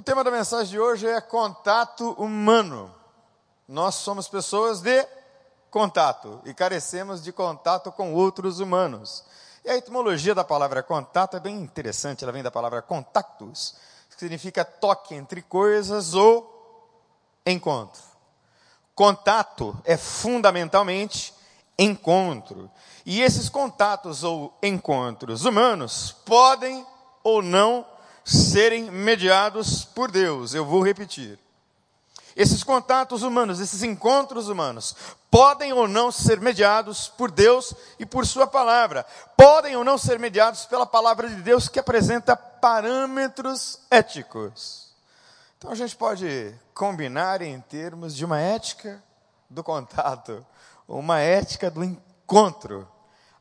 O tema da mensagem de hoje é contato humano. Nós somos pessoas de contato e carecemos de contato com outros humanos. E a etimologia da palavra contato é bem interessante, ela vem da palavra contactus, que significa toque entre coisas ou encontro. Contato é fundamentalmente encontro. E esses contatos ou encontros humanos podem ou não serem mediados por Deus. Eu vou repetir. Esses contatos humanos, esses encontros humanos, podem ou não ser mediados por Deus e por Sua palavra. Podem ou não ser mediados pela palavra de Deus que apresenta parâmetros éticos. Então a gente pode combinar em termos de uma ética do contato, uma ética do encontro.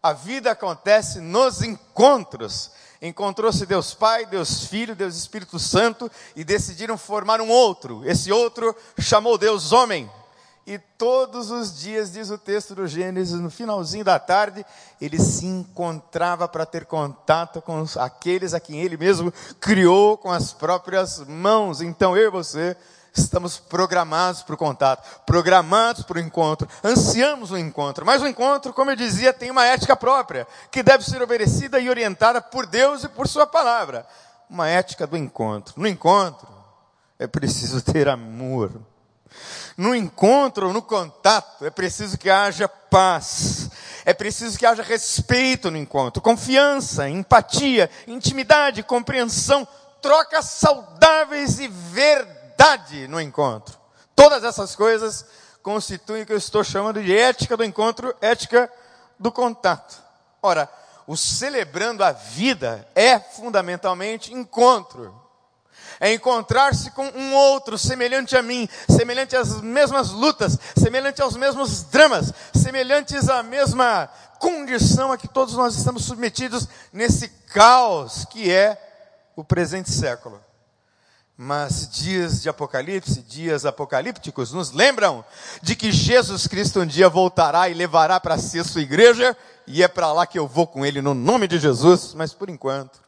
A vida acontece nos encontros. Encontrou-se Deus Pai, Deus Filho, Deus Espírito Santo e decidiram formar um outro. Esse outro chamou Deus homem. E todos os dias, diz o texto do Gênesis, no finalzinho da tarde, ele se encontrava para ter contato com aqueles a quem ele mesmo criou com as próprias mãos. Então eu e você estamos programados para o contato, programados para o encontro, ansiamos o encontro. Mas o encontro, como eu dizia, tem uma ética própria, que deve ser obedecida e orientada por Deus e por Sua palavra. Uma ética do encontro. No encontro, é preciso ter amor. No encontro, no contato, é preciso que haja paz. É preciso que haja respeito no encontro, confiança, empatia, intimidade, compreensão, trocas saudáveis e verdadeiras no encontro. Todas essas coisas constituem o que eu estou chamando de ética do encontro, ética do contato. Ora, o celebrando a vida é fundamentalmente encontro. É encontrar-se com um outro semelhante a mim, semelhante às mesmas lutas, semelhante aos mesmos dramas, semelhantes à mesma condição a que todos nós estamos submetidos nesse caos que é o presente século. Mas dias de Apocalipse, dias apocalípticos, nos lembram de que Jesus Cristo um dia voltará e levará para si a sua igreja, e é para lá que eu vou com ele no nome de Jesus, mas por enquanto,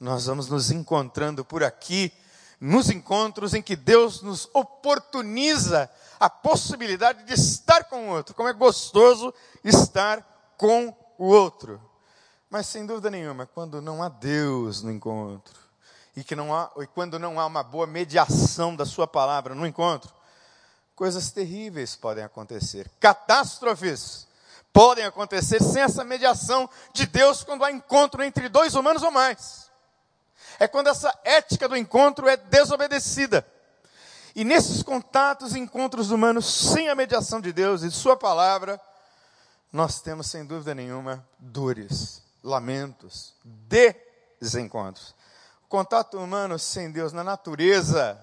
nós vamos nos encontrando por aqui, nos encontros em que Deus nos oportuniza a possibilidade de estar com o outro, como é gostoso estar com o outro. Mas sem dúvida nenhuma, quando não há Deus no encontro, e que não há, e quando não há uma boa mediação da sua palavra no encontro, coisas terríveis podem acontecer, catástrofes podem acontecer sem essa mediação de Deus quando há encontro entre dois humanos ou mais. É quando essa ética do encontro é desobedecida. E nesses contatos e encontros humanos sem a mediação de Deus e de Sua palavra, nós temos sem dúvida nenhuma dores, lamentos, desencontros contato humano sem Deus na natureza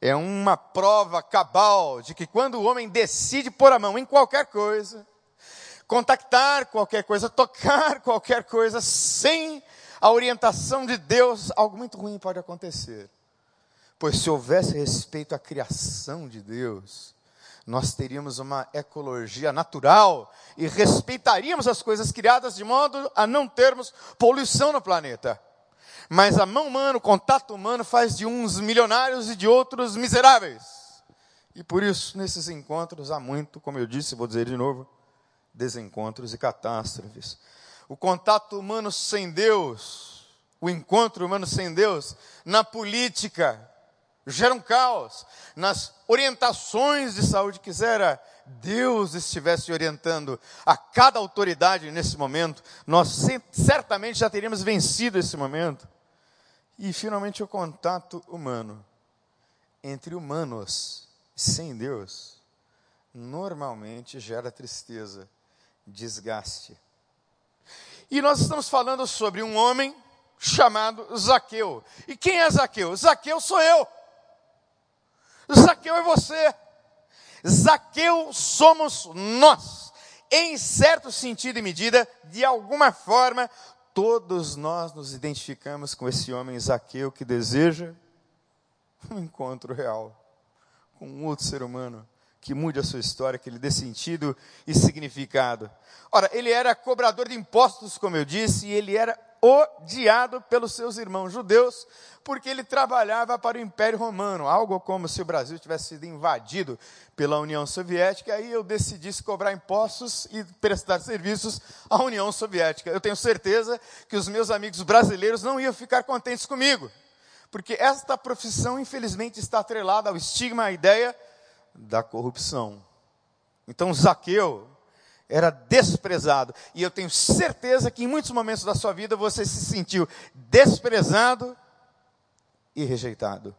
é uma prova cabal de que quando o homem decide pôr a mão em qualquer coisa, contactar qualquer coisa, tocar qualquer coisa, sem a orientação de Deus, algo muito ruim pode acontecer. Pois se houvesse respeito à criação de Deus, nós teríamos uma ecologia natural e respeitaríamos as coisas criadas de modo a não termos poluição no planeta. Mas a mão humana, o contato humano faz de uns milionários e de outros miseráveis. E por isso, nesses encontros, há muito, como eu disse, vou dizer de novo, desencontros e catástrofes. O contato humano sem Deus, o encontro humano sem Deus, na política, gera um caos. Nas orientações de saúde, quisera Deus estivesse orientando a cada autoridade nesse momento, nós certamente já teríamos vencido esse momento. E finalmente o contato humano entre humanos sem Deus normalmente gera tristeza, desgaste. E nós estamos falando sobre um homem chamado Zaqueu. E quem é Zaqueu? Zaqueu sou eu. Zaqueu é você. Zaqueu somos nós. Em certo sentido e medida, de alguma forma, Todos nós nos identificamos com esse homem Zaqueu que deseja um encontro real com um outro ser humano que mude a sua história, que lhe dê sentido e significado. Ora, ele era cobrador de impostos, como eu disse, e ele era odiado pelos seus irmãos judeus, porque ele trabalhava para o Império Romano, algo como se o Brasil tivesse sido invadido pela União Soviética, aí eu decidisse cobrar impostos e prestar serviços à União Soviética. Eu tenho certeza que os meus amigos brasileiros não iam ficar contentes comigo, porque esta profissão, infelizmente, está atrelada ao estigma, à ideia da corrupção. Então, Zaqueu, era desprezado. E eu tenho certeza que em muitos momentos da sua vida você se sentiu desprezado e rejeitado.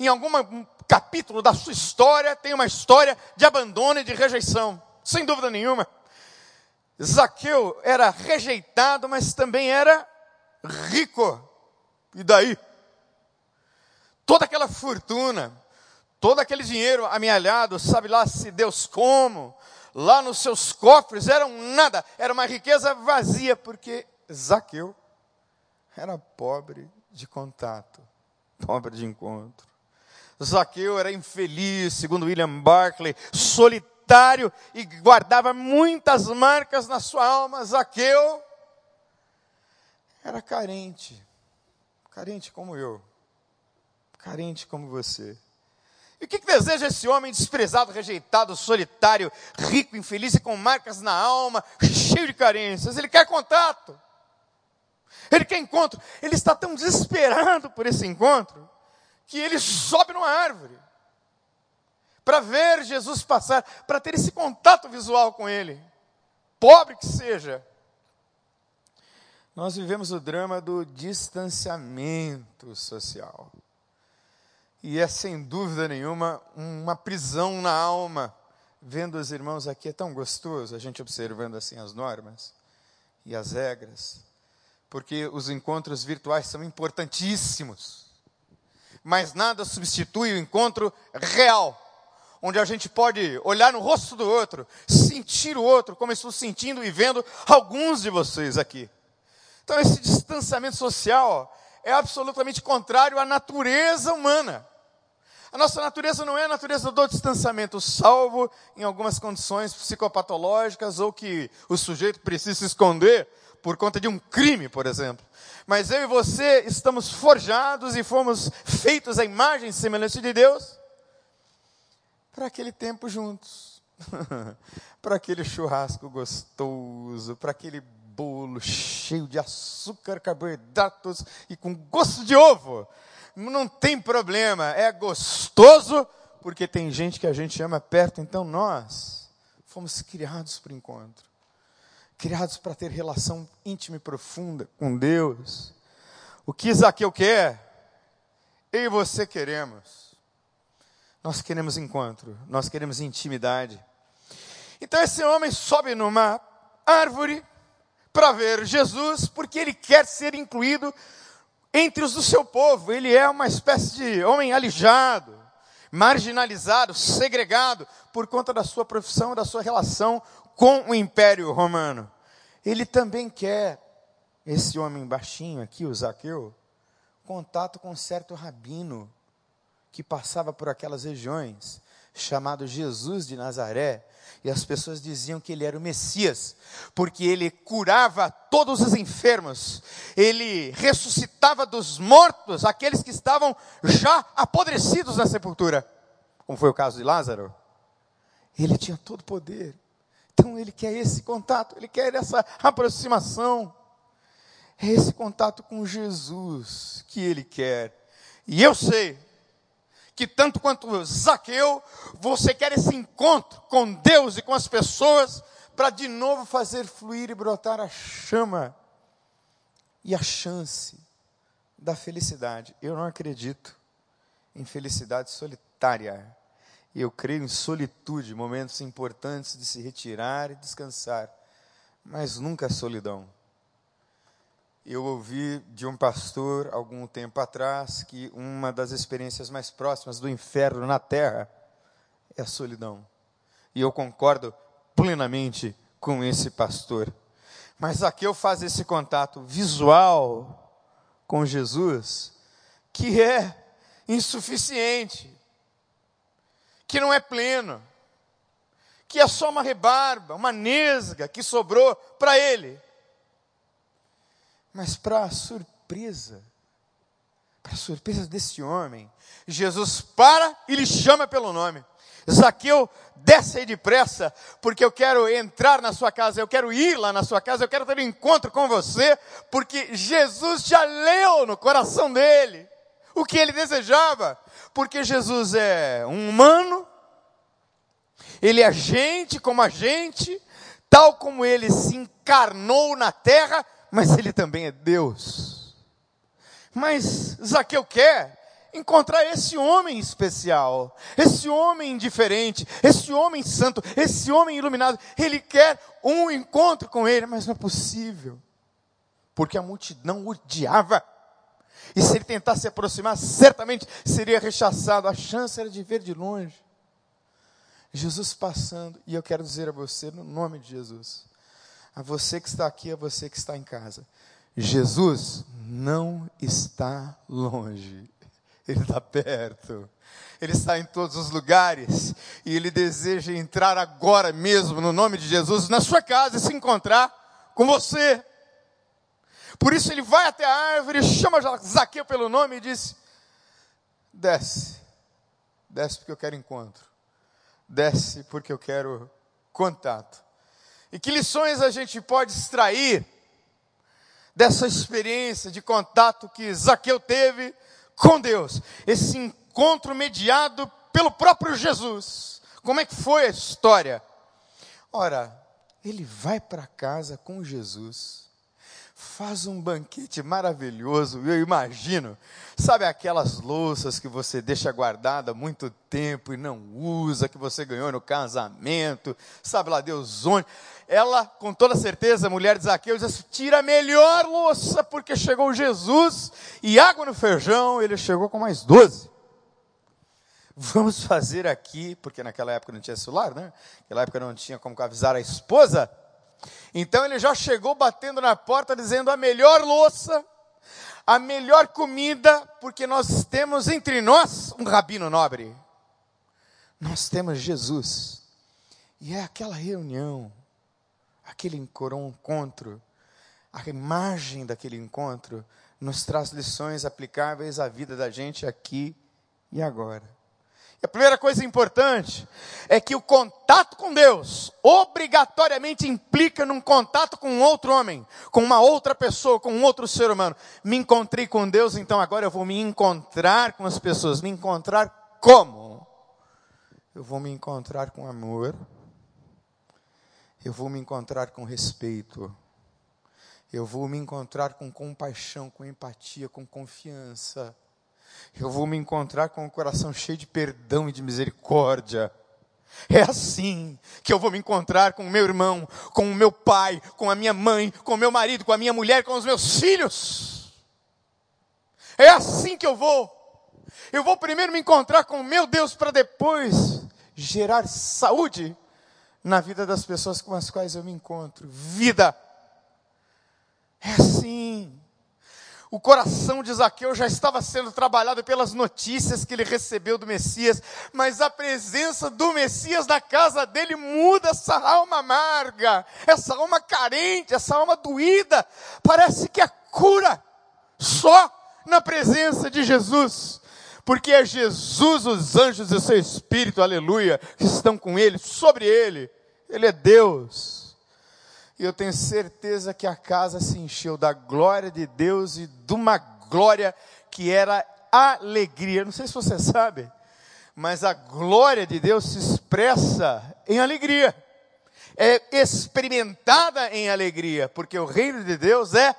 Em algum capítulo da sua história tem uma história de abandono e de rejeição, sem dúvida nenhuma. Zaqueu era rejeitado, mas também era rico. E daí? Toda aquela fortuna, todo aquele dinheiro amealhado, sabe lá se Deus como, lá nos seus cofres eram nada, era uma riqueza vazia, porque Zaqueu era pobre de contato, pobre de encontro. Zaqueu era infeliz, segundo William Barclay, solitário e guardava muitas marcas na sua alma. Zaqueu era carente, carente como eu, carente como você. E o que, que deseja esse homem desprezado, rejeitado, solitário, rico, infeliz e com marcas na alma, cheio de carências? Ele quer contato. Ele quer encontro. Ele está tão desesperado por esse encontro que ele sobe numa árvore para ver Jesus passar, para ter esse contato visual com ele. Pobre que seja. Nós vivemos o drama do distanciamento social. E é sem dúvida nenhuma uma prisão na alma. Vendo os irmãos aqui é tão gostoso a gente observando assim as normas e as regras, porque os encontros virtuais são importantíssimos. Mas nada substitui o encontro real, onde a gente pode olhar no rosto do outro, sentir o outro, como estou sentindo e vendo alguns de vocês aqui. Então, esse distanciamento social é absolutamente contrário à natureza humana. A nossa natureza não é a natureza do distanciamento, salvo em algumas condições psicopatológicas ou que o sujeito precisa se esconder por conta de um crime, por exemplo. Mas eu e você estamos forjados e fomos feitos à imagem e semelhança de Deus para aquele tempo juntos, para aquele churrasco gostoso, para aquele bolo cheio de açúcar, carboidratos e com gosto de ovo não tem problema, é gostoso, porque tem gente que a gente ama perto, então nós fomos criados para o encontro, criados para ter relação íntima e profunda com Deus. O que Zaqueu quer, eu e você queremos. Nós queremos encontro, nós queremos intimidade. Então esse homem sobe numa árvore para ver Jesus, porque ele quer ser incluído entre os do seu povo. Ele é uma espécie de homem alijado, marginalizado, segregado, por conta da sua profissão, da sua relação com o Império Romano. Ele também quer, esse homem baixinho aqui, o Zaqueu, contato com um certo rabino que passava por aquelas regiões, chamado Jesus de Nazaré, e as pessoas diziam que ele era o Messias, porque ele curava todos os enfermos, ele ressuscitava dos mortos aqueles que estavam já apodrecidos na sepultura, como foi o caso de Lázaro. Ele tinha todo o poder, então ele quer esse contato, ele quer essa aproximação, é esse contato com Jesus que ele quer, e eu sei que tanto quanto Zaqueu, você quer esse encontro com Deus e com as pessoas para de novo fazer fluir e brotar a chama e a chance da felicidade. Eu não acredito em felicidade solitária. Eu creio em solitude, momentos importantes de se retirar e descansar, mas nunca solidão eu ouvi de um pastor algum tempo atrás que uma das experiências mais próximas do inferno na terra é a solidão. E eu concordo plenamente com esse pastor. Mas aqui eu faço esse contato visual com Jesus que é insuficiente, que não é pleno, que é só uma rebarba, uma nesga que sobrou para ele Mas para surpresa, para surpresa desse homem, Jesus para e lhe chama pelo nome. Zaqueu, desce aí depressa, porque eu quero entrar na sua casa, eu quero ir lá na sua casa, eu quero ter um encontro com você, porque Jesus já leu no coração dele o que ele desejava, porque Jesus é um humano, ele é gente como a gente, tal como ele se encarnou na terra, mas ele também é Deus. Mas Zaqueu quer encontrar esse homem especial, esse homem diferente, esse homem santo, esse homem iluminado. Ele quer um encontro com ele, mas não é possível, porque a multidão o odiava. E se ele tentasse se aproximar, certamente seria rechaçado. A chance era de ver de longe. Jesus passando, e eu quero dizer a você, no nome de Jesus, a você que está aqui, a você que está em casa, Jesus não está longe, Ele está perto. Ele está em todos os lugares e Ele deseja entrar agora mesmo, no nome de Jesus, na sua casa e se encontrar com você. Por isso ele vai até a árvore, chama Zaqueu pelo nome e diz: Desce, desce porque eu quero encontro, desce porque eu quero contato. E que lições a gente pode extrair dessa experiência de contato que Zaqueu teve com Deus? Esse encontro mediado pelo próprio Jesus. Como é que foi a história? Ora, ele vai para casa com Jesus faz um banquete maravilhoso. Eu imagino, sabe aquelas louças que você deixa guardada há muito tempo e não usa, que você ganhou no casamento, sabe lá Deus onde. Ela, com toda certeza, a mulher de Zaqueu, diz assim, tira a melhor louça, porque chegou Jesus e água no feijão, ele chegou com mais doze. Vamos fazer aqui, porque naquela época não tinha celular, né? Naquela época não tinha como avisar a esposa então ele já chegou batendo na porta dizendo a melhor louça, a melhor comida, porque nós temos entre nós um rabino nobre. Nós temos Jesus. E é aquela reunião, aquele encontro, a imagem daquele encontro nos traz lições aplicáveis à vida da gente aqui e agora. A primeira coisa importante é que o contato com Deus obrigatoriamente implica num contato com outro homem, com uma outra pessoa, com um outro ser humano. Me encontrei com Deus, então agora eu vou me encontrar com as pessoas. Me encontrar como? Eu vou me encontrar com amor. Eu vou me encontrar com respeito. Eu vou me encontrar com compaixão, com empatia, com confiança eu vou me encontrar com o um coração cheio de perdão e de misericórdia. É assim que eu vou me encontrar com o meu irmão, com o meu pai, com a minha mãe, com o meu marido, com a minha mulher, com os meus filhos. É assim que eu vou. Eu vou primeiro me encontrar com o meu Deus para depois gerar saúde na vida das pessoas com as quais eu me encontro. Vida. É assim. O coração de Zaqueu já estava sendo trabalhado pelas notícias que ele recebeu do Messias, mas a presença do Messias na casa dele muda essa alma amarga, essa alma carente, essa alma doída. Parece que é cura só na presença de Jesus, porque é Jesus, os anjos e seu Espírito, aleluia, que estão com ele, sobre ele. Ele é Deus. E eu tenho certeza que a casa se encheu da glória de Deus e de uma glória que era alegria. Não sei se você sabe, mas a glória de Deus se expressa em alegria. É experimentada em alegria, porque o reino de Deus é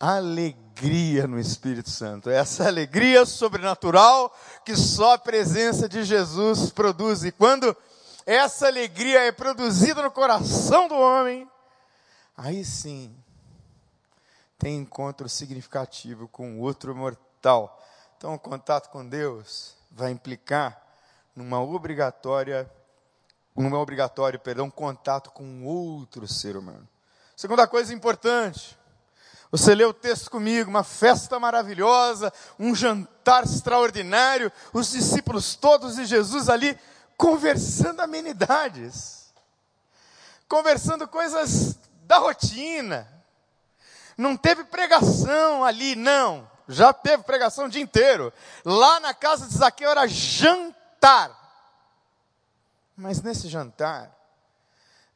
alegria no Espírito Santo. Essa alegria sobrenatural que só a presença de Jesus produz. E quando essa alegria é produzida no coração do homem, Aí sim, tem encontro significativo com outro mortal. Então, o contato com Deus vai implicar numa obrigatória, numa obrigatório, perdão, contato com outro ser humano. Segunda coisa importante, você lê o texto comigo, uma festa maravilhosa, um jantar extraordinário, os discípulos todos e Jesus ali conversando amenidades, conversando coisas da rotina. Não teve pregação ali, não. Já teve pregação o dia inteiro. Lá na casa de Zaqueu era jantar. Mas nesse jantar,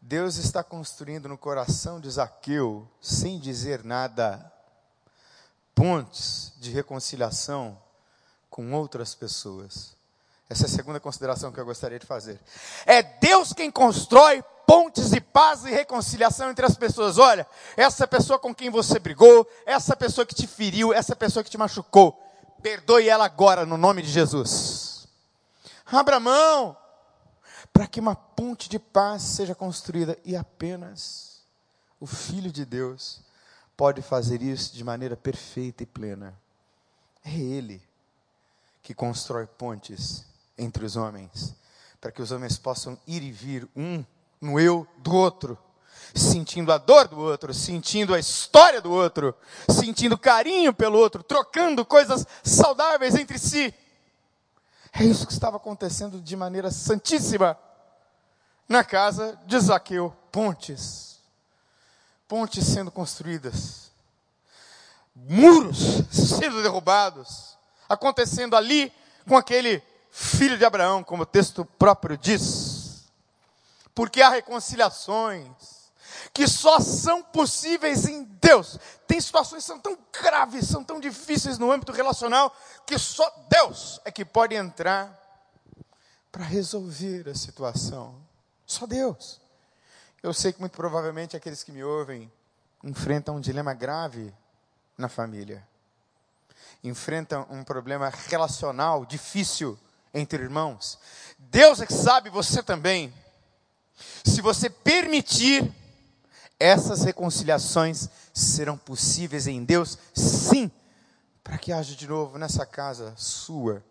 Deus está construindo no coração de Zaqueu, sem dizer nada, pontes de reconciliação com outras pessoas. Essa é a segunda consideração que eu gostaria de fazer. É Deus quem constrói pontes de paz e reconciliação entre as pessoas. Olha, essa pessoa com quem você brigou, essa pessoa que te feriu, essa pessoa que te machucou, perdoe ela agora no nome de Jesus. Abra mão para que uma ponte de paz seja construída e apenas o Filho de Deus pode fazer isso de maneira perfeita e plena. É Ele que constrói pontes entre os homens, para que os homens possam ir e vir um no eu do outro, sentindo a dor do outro, sentindo a história do outro, sentindo carinho pelo outro, trocando coisas saudáveis entre si. É isso que estava acontecendo de maneira santíssima na casa de Zaqueu. Pontes. Pontes sendo construídas. Muros sendo derrubados. Acontecendo ali com aquele filho de Abraão, como o texto próprio diz. Porque há reconciliações que só são possíveis em Deus. Tem situações que são tão graves, são tão difíceis no âmbito relacional, que só Deus é que pode entrar para resolver a situação. Só Deus. Eu sei que muito provavelmente aqueles que me ouvem enfrentam um dilema grave na família. Enfrentam um problema relacional difícil entre irmãos. Deus é que sabe, você também. Se você permitir, essas reconciliações serão possíveis em Deus, sim, para que haja de novo nessa casa sua,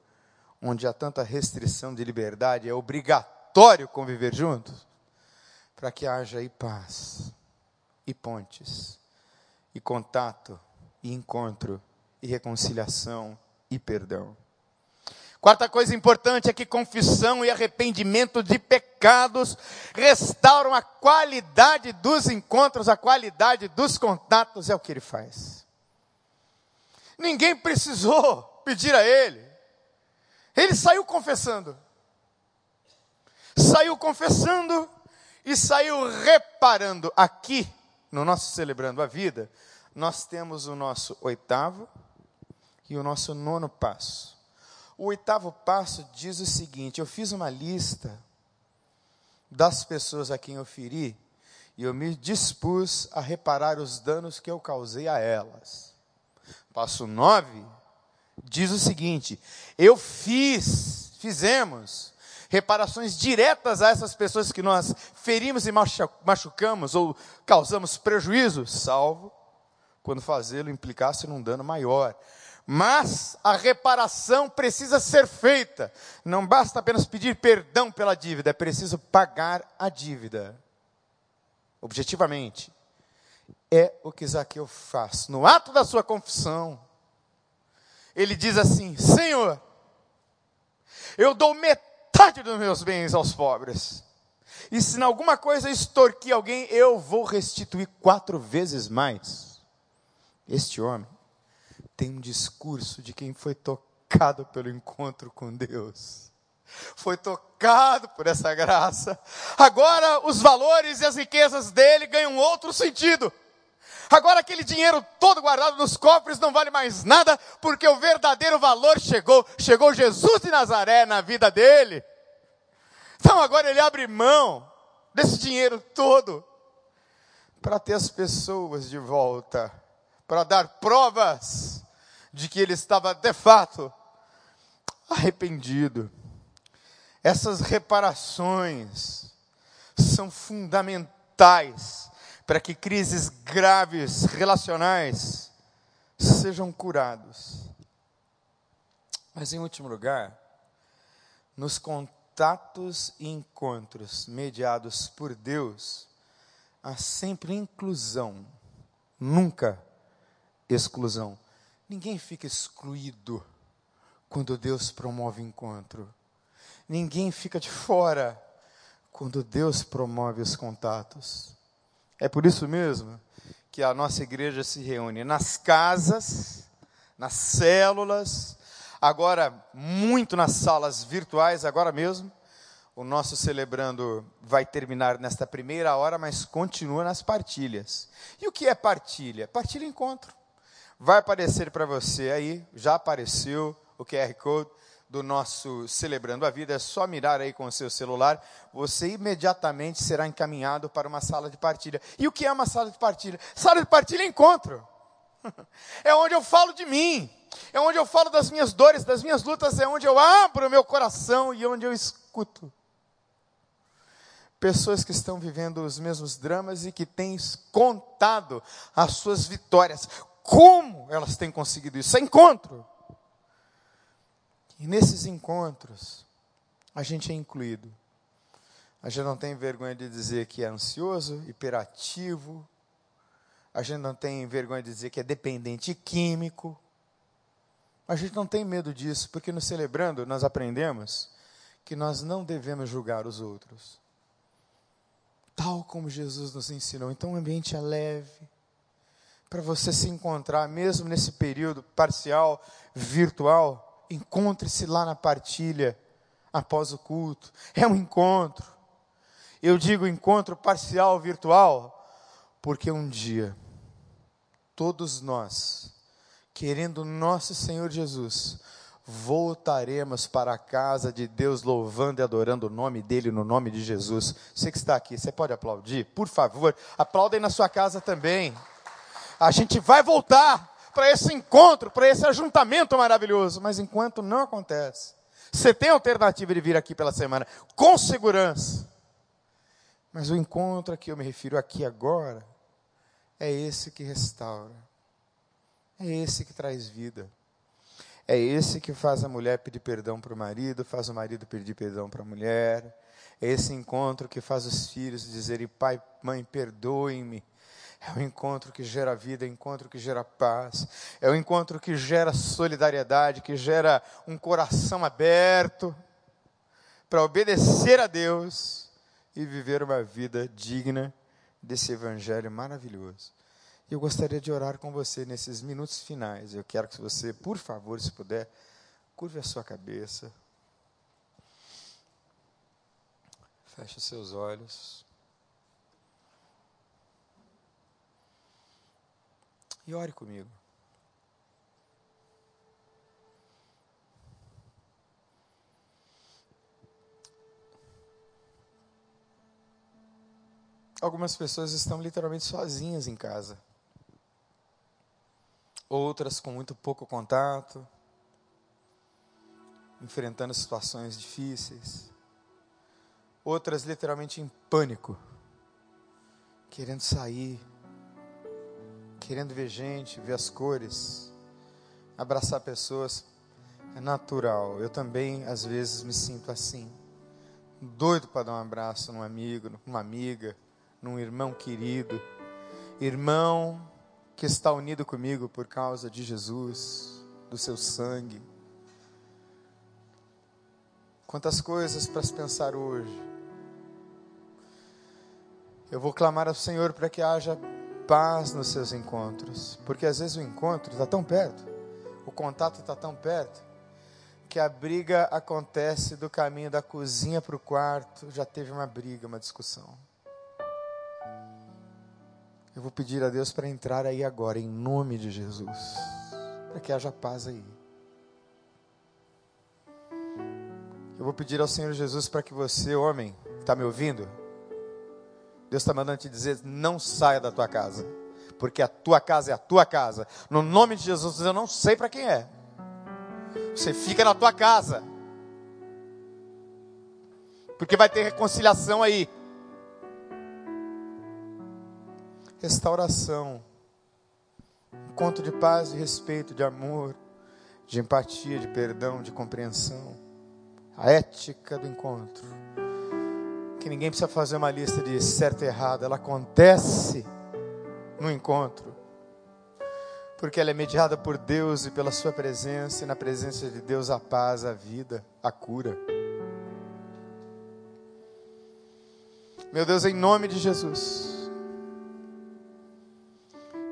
onde há tanta restrição de liberdade, é obrigatório conviver juntos, para que haja aí paz, e pontes, e contato, e encontro, e reconciliação, e perdão. Quarta coisa importante é que confissão e arrependimento de pecados restauram a qualidade dos encontros, a qualidade dos contatos, é o que ele faz. Ninguém precisou pedir a ele, ele saiu confessando. Saiu confessando e saiu reparando. Aqui, no nosso Celebrando a Vida, nós temos o nosso oitavo e o nosso nono passo. O oitavo passo diz o seguinte: eu fiz uma lista das pessoas a quem eu feri e eu me dispus a reparar os danos que eu causei a elas. Passo 9 diz o seguinte: eu fiz, fizemos reparações diretas a essas pessoas que nós ferimos e machucamos ou causamos prejuízo, salvo quando fazê-lo implicasse num dano maior. Mas a reparação precisa ser feita. Não basta apenas pedir perdão pela dívida, é preciso pagar a dívida. Objetivamente. É o que Zaqueu faz. No ato da sua confissão, ele diz assim: Senhor, eu dou metade dos meus bens aos pobres. E se em alguma coisa extorquir alguém, eu vou restituir quatro vezes mais. Este homem tem um discurso de quem foi tocado pelo encontro com Deus. Foi tocado por essa graça. Agora os valores e as riquezas dele ganham outro sentido. Agora aquele dinheiro todo guardado nos cofres não vale mais nada, porque o verdadeiro valor chegou. Chegou Jesus de Nazaré na vida dele. Então agora ele abre mão desse dinheiro todo para ter as pessoas de volta, para dar provas de que ele estava de fato arrependido. Essas reparações são fundamentais para que crises graves relacionais sejam curados. Mas em último lugar, nos contatos e encontros mediados por Deus, há sempre inclusão, nunca exclusão. Ninguém fica excluído quando Deus promove encontro. Ninguém fica de fora quando Deus promove os contatos. É por isso mesmo que a nossa igreja se reúne nas casas, nas células, agora muito nas salas virtuais, agora mesmo. O nosso celebrando vai terminar nesta primeira hora, mas continua nas partilhas. E o que é partilha? Partilha encontro. Vai aparecer para você aí, já apareceu o QR Code do nosso Celebrando a Vida, é só mirar aí com o seu celular, você imediatamente será encaminhado para uma sala de partilha. E o que é uma sala de partilha? Sala de partilha é encontro. É onde eu falo de mim, é onde eu falo das minhas dores, das minhas lutas, é onde eu abro o meu coração e onde eu escuto. Pessoas que estão vivendo os mesmos dramas e que têm contado as suas vitórias. Como elas têm conseguido isso? É encontro. E nesses encontros, a gente é incluído. A gente não tem vergonha de dizer que é ansioso, hiperativo. A gente não tem vergonha de dizer que é dependente químico. A gente não tem medo disso, porque no celebrando nós aprendemos que nós não devemos julgar os outros. Tal como Jesus nos ensinou. Então o ambiente é leve. Para você se encontrar, mesmo nesse período parcial, virtual, encontre-se lá na partilha após o culto. É um encontro. Eu digo encontro parcial virtual, porque um dia todos nós, querendo nosso Senhor Jesus, voltaremos para a casa de Deus louvando e adorando o nome dele no nome de Jesus. Você que está aqui, você pode aplaudir? Por favor, aplaudem na sua casa também. A gente vai voltar para esse encontro, para esse ajuntamento maravilhoso. Mas enquanto não acontece, você tem alternativa de vir aqui pela semana, com segurança. Mas o encontro a que eu me refiro aqui agora, é esse que restaura, é esse que traz vida. É esse que faz a mulher pedir perdão para o marido, faz o marido pedir perdão para a mulher. É esse encontro que faz os filhos dizerem: Pai, mãe, perdoem-me é o encontro que gera vida, é o encontro que gera paz, é o encontro que gera solidariedade, que gera um coração aberto para obedecer a Deus e viver uma vida digna desse evangelho maravilhoso. Eu gostaria de orar com você nesses minutos finais. Eu quero que você, por favor, se puder, curve a sua cabeça. Feche seus olhos. E ore comigo. Algumas pessoas estão literalmente sozinhas em casa. Outras com muito pouco contato, enfrentando situações difíceis. Outras literalmente em pânico, querendo sair, querendo ver gente, ver as cores, abraçar pessoas. É natural. Eu também, às vezes, me sinto assim. Doido para dar um abraço num amigo, numa amiga, num irmão querido. Irmão que está unido comigo por causa de Jesus, do seu sangue. Quantas coisas para se pensar hoje. Eu vou clamar ao Senhor para que haja paz nos seus encontros, porque às vezes o encontro está tão perto, o contato está tão perto, que a briga acontece do caminho da cozinha para o quarto, já teve uma briga, uma discussão. Eu vou pedir a Deus para entrar aí agora, em nome de Jesus, para que haja paz aí. Eu vou pedir ao Senhor Jesus para que você, homem, está me ouvindo? Deus está mandando te dizer: não saia da tua casa, porque a tua casa é a tua casa. No nome de Jesus, eu não sei para quem é. Você fica na tua casa, porque vai ter reconciliação aí, restauração, encontro de paz, de respeito, de amor, de empatia, de perdão, de compreensão, a ética do encontro que ninguém precisa fazer uma lista de certo e errado, ela acontece no encontro, porque ela é mediada por Deus e pela Sua presença, e na presença de Deus a paz, a vida, a cura. Meu Deus, em nome de Jesus,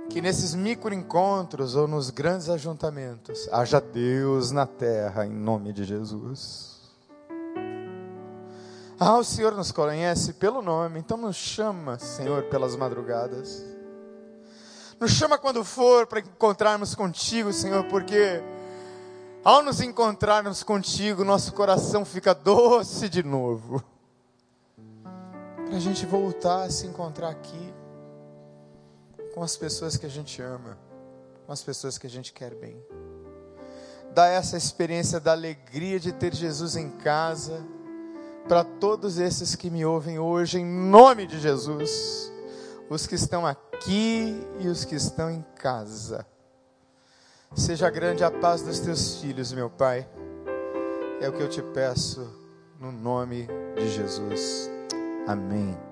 que nesses microencontros ou nos grandes ajuntamentos haja Deus na terra, em nome de Jesus. Ah, o Senhor nos conhece pelo nome, então nos chama, Senhor, pelas madrugadas. Nos chama quando for para encontrarmos contigo, Senhor, porque ao nos encontrarmos contigo, nosso coração fica doce de novo. Para a gente voltar a se encontrar aqui com as pessoas que a gente ama, com as pessoas que a gente quer bem. Dá essa experiência da alegria de ter Jesus em casa para todos esses que me ouvem hoje, em nome de Jesus, os que estão aqui e os que estão em casa. Seja grande a paz dos teus filhos, meu Pai. É o que eu te peço no nome de Jesus. Amém.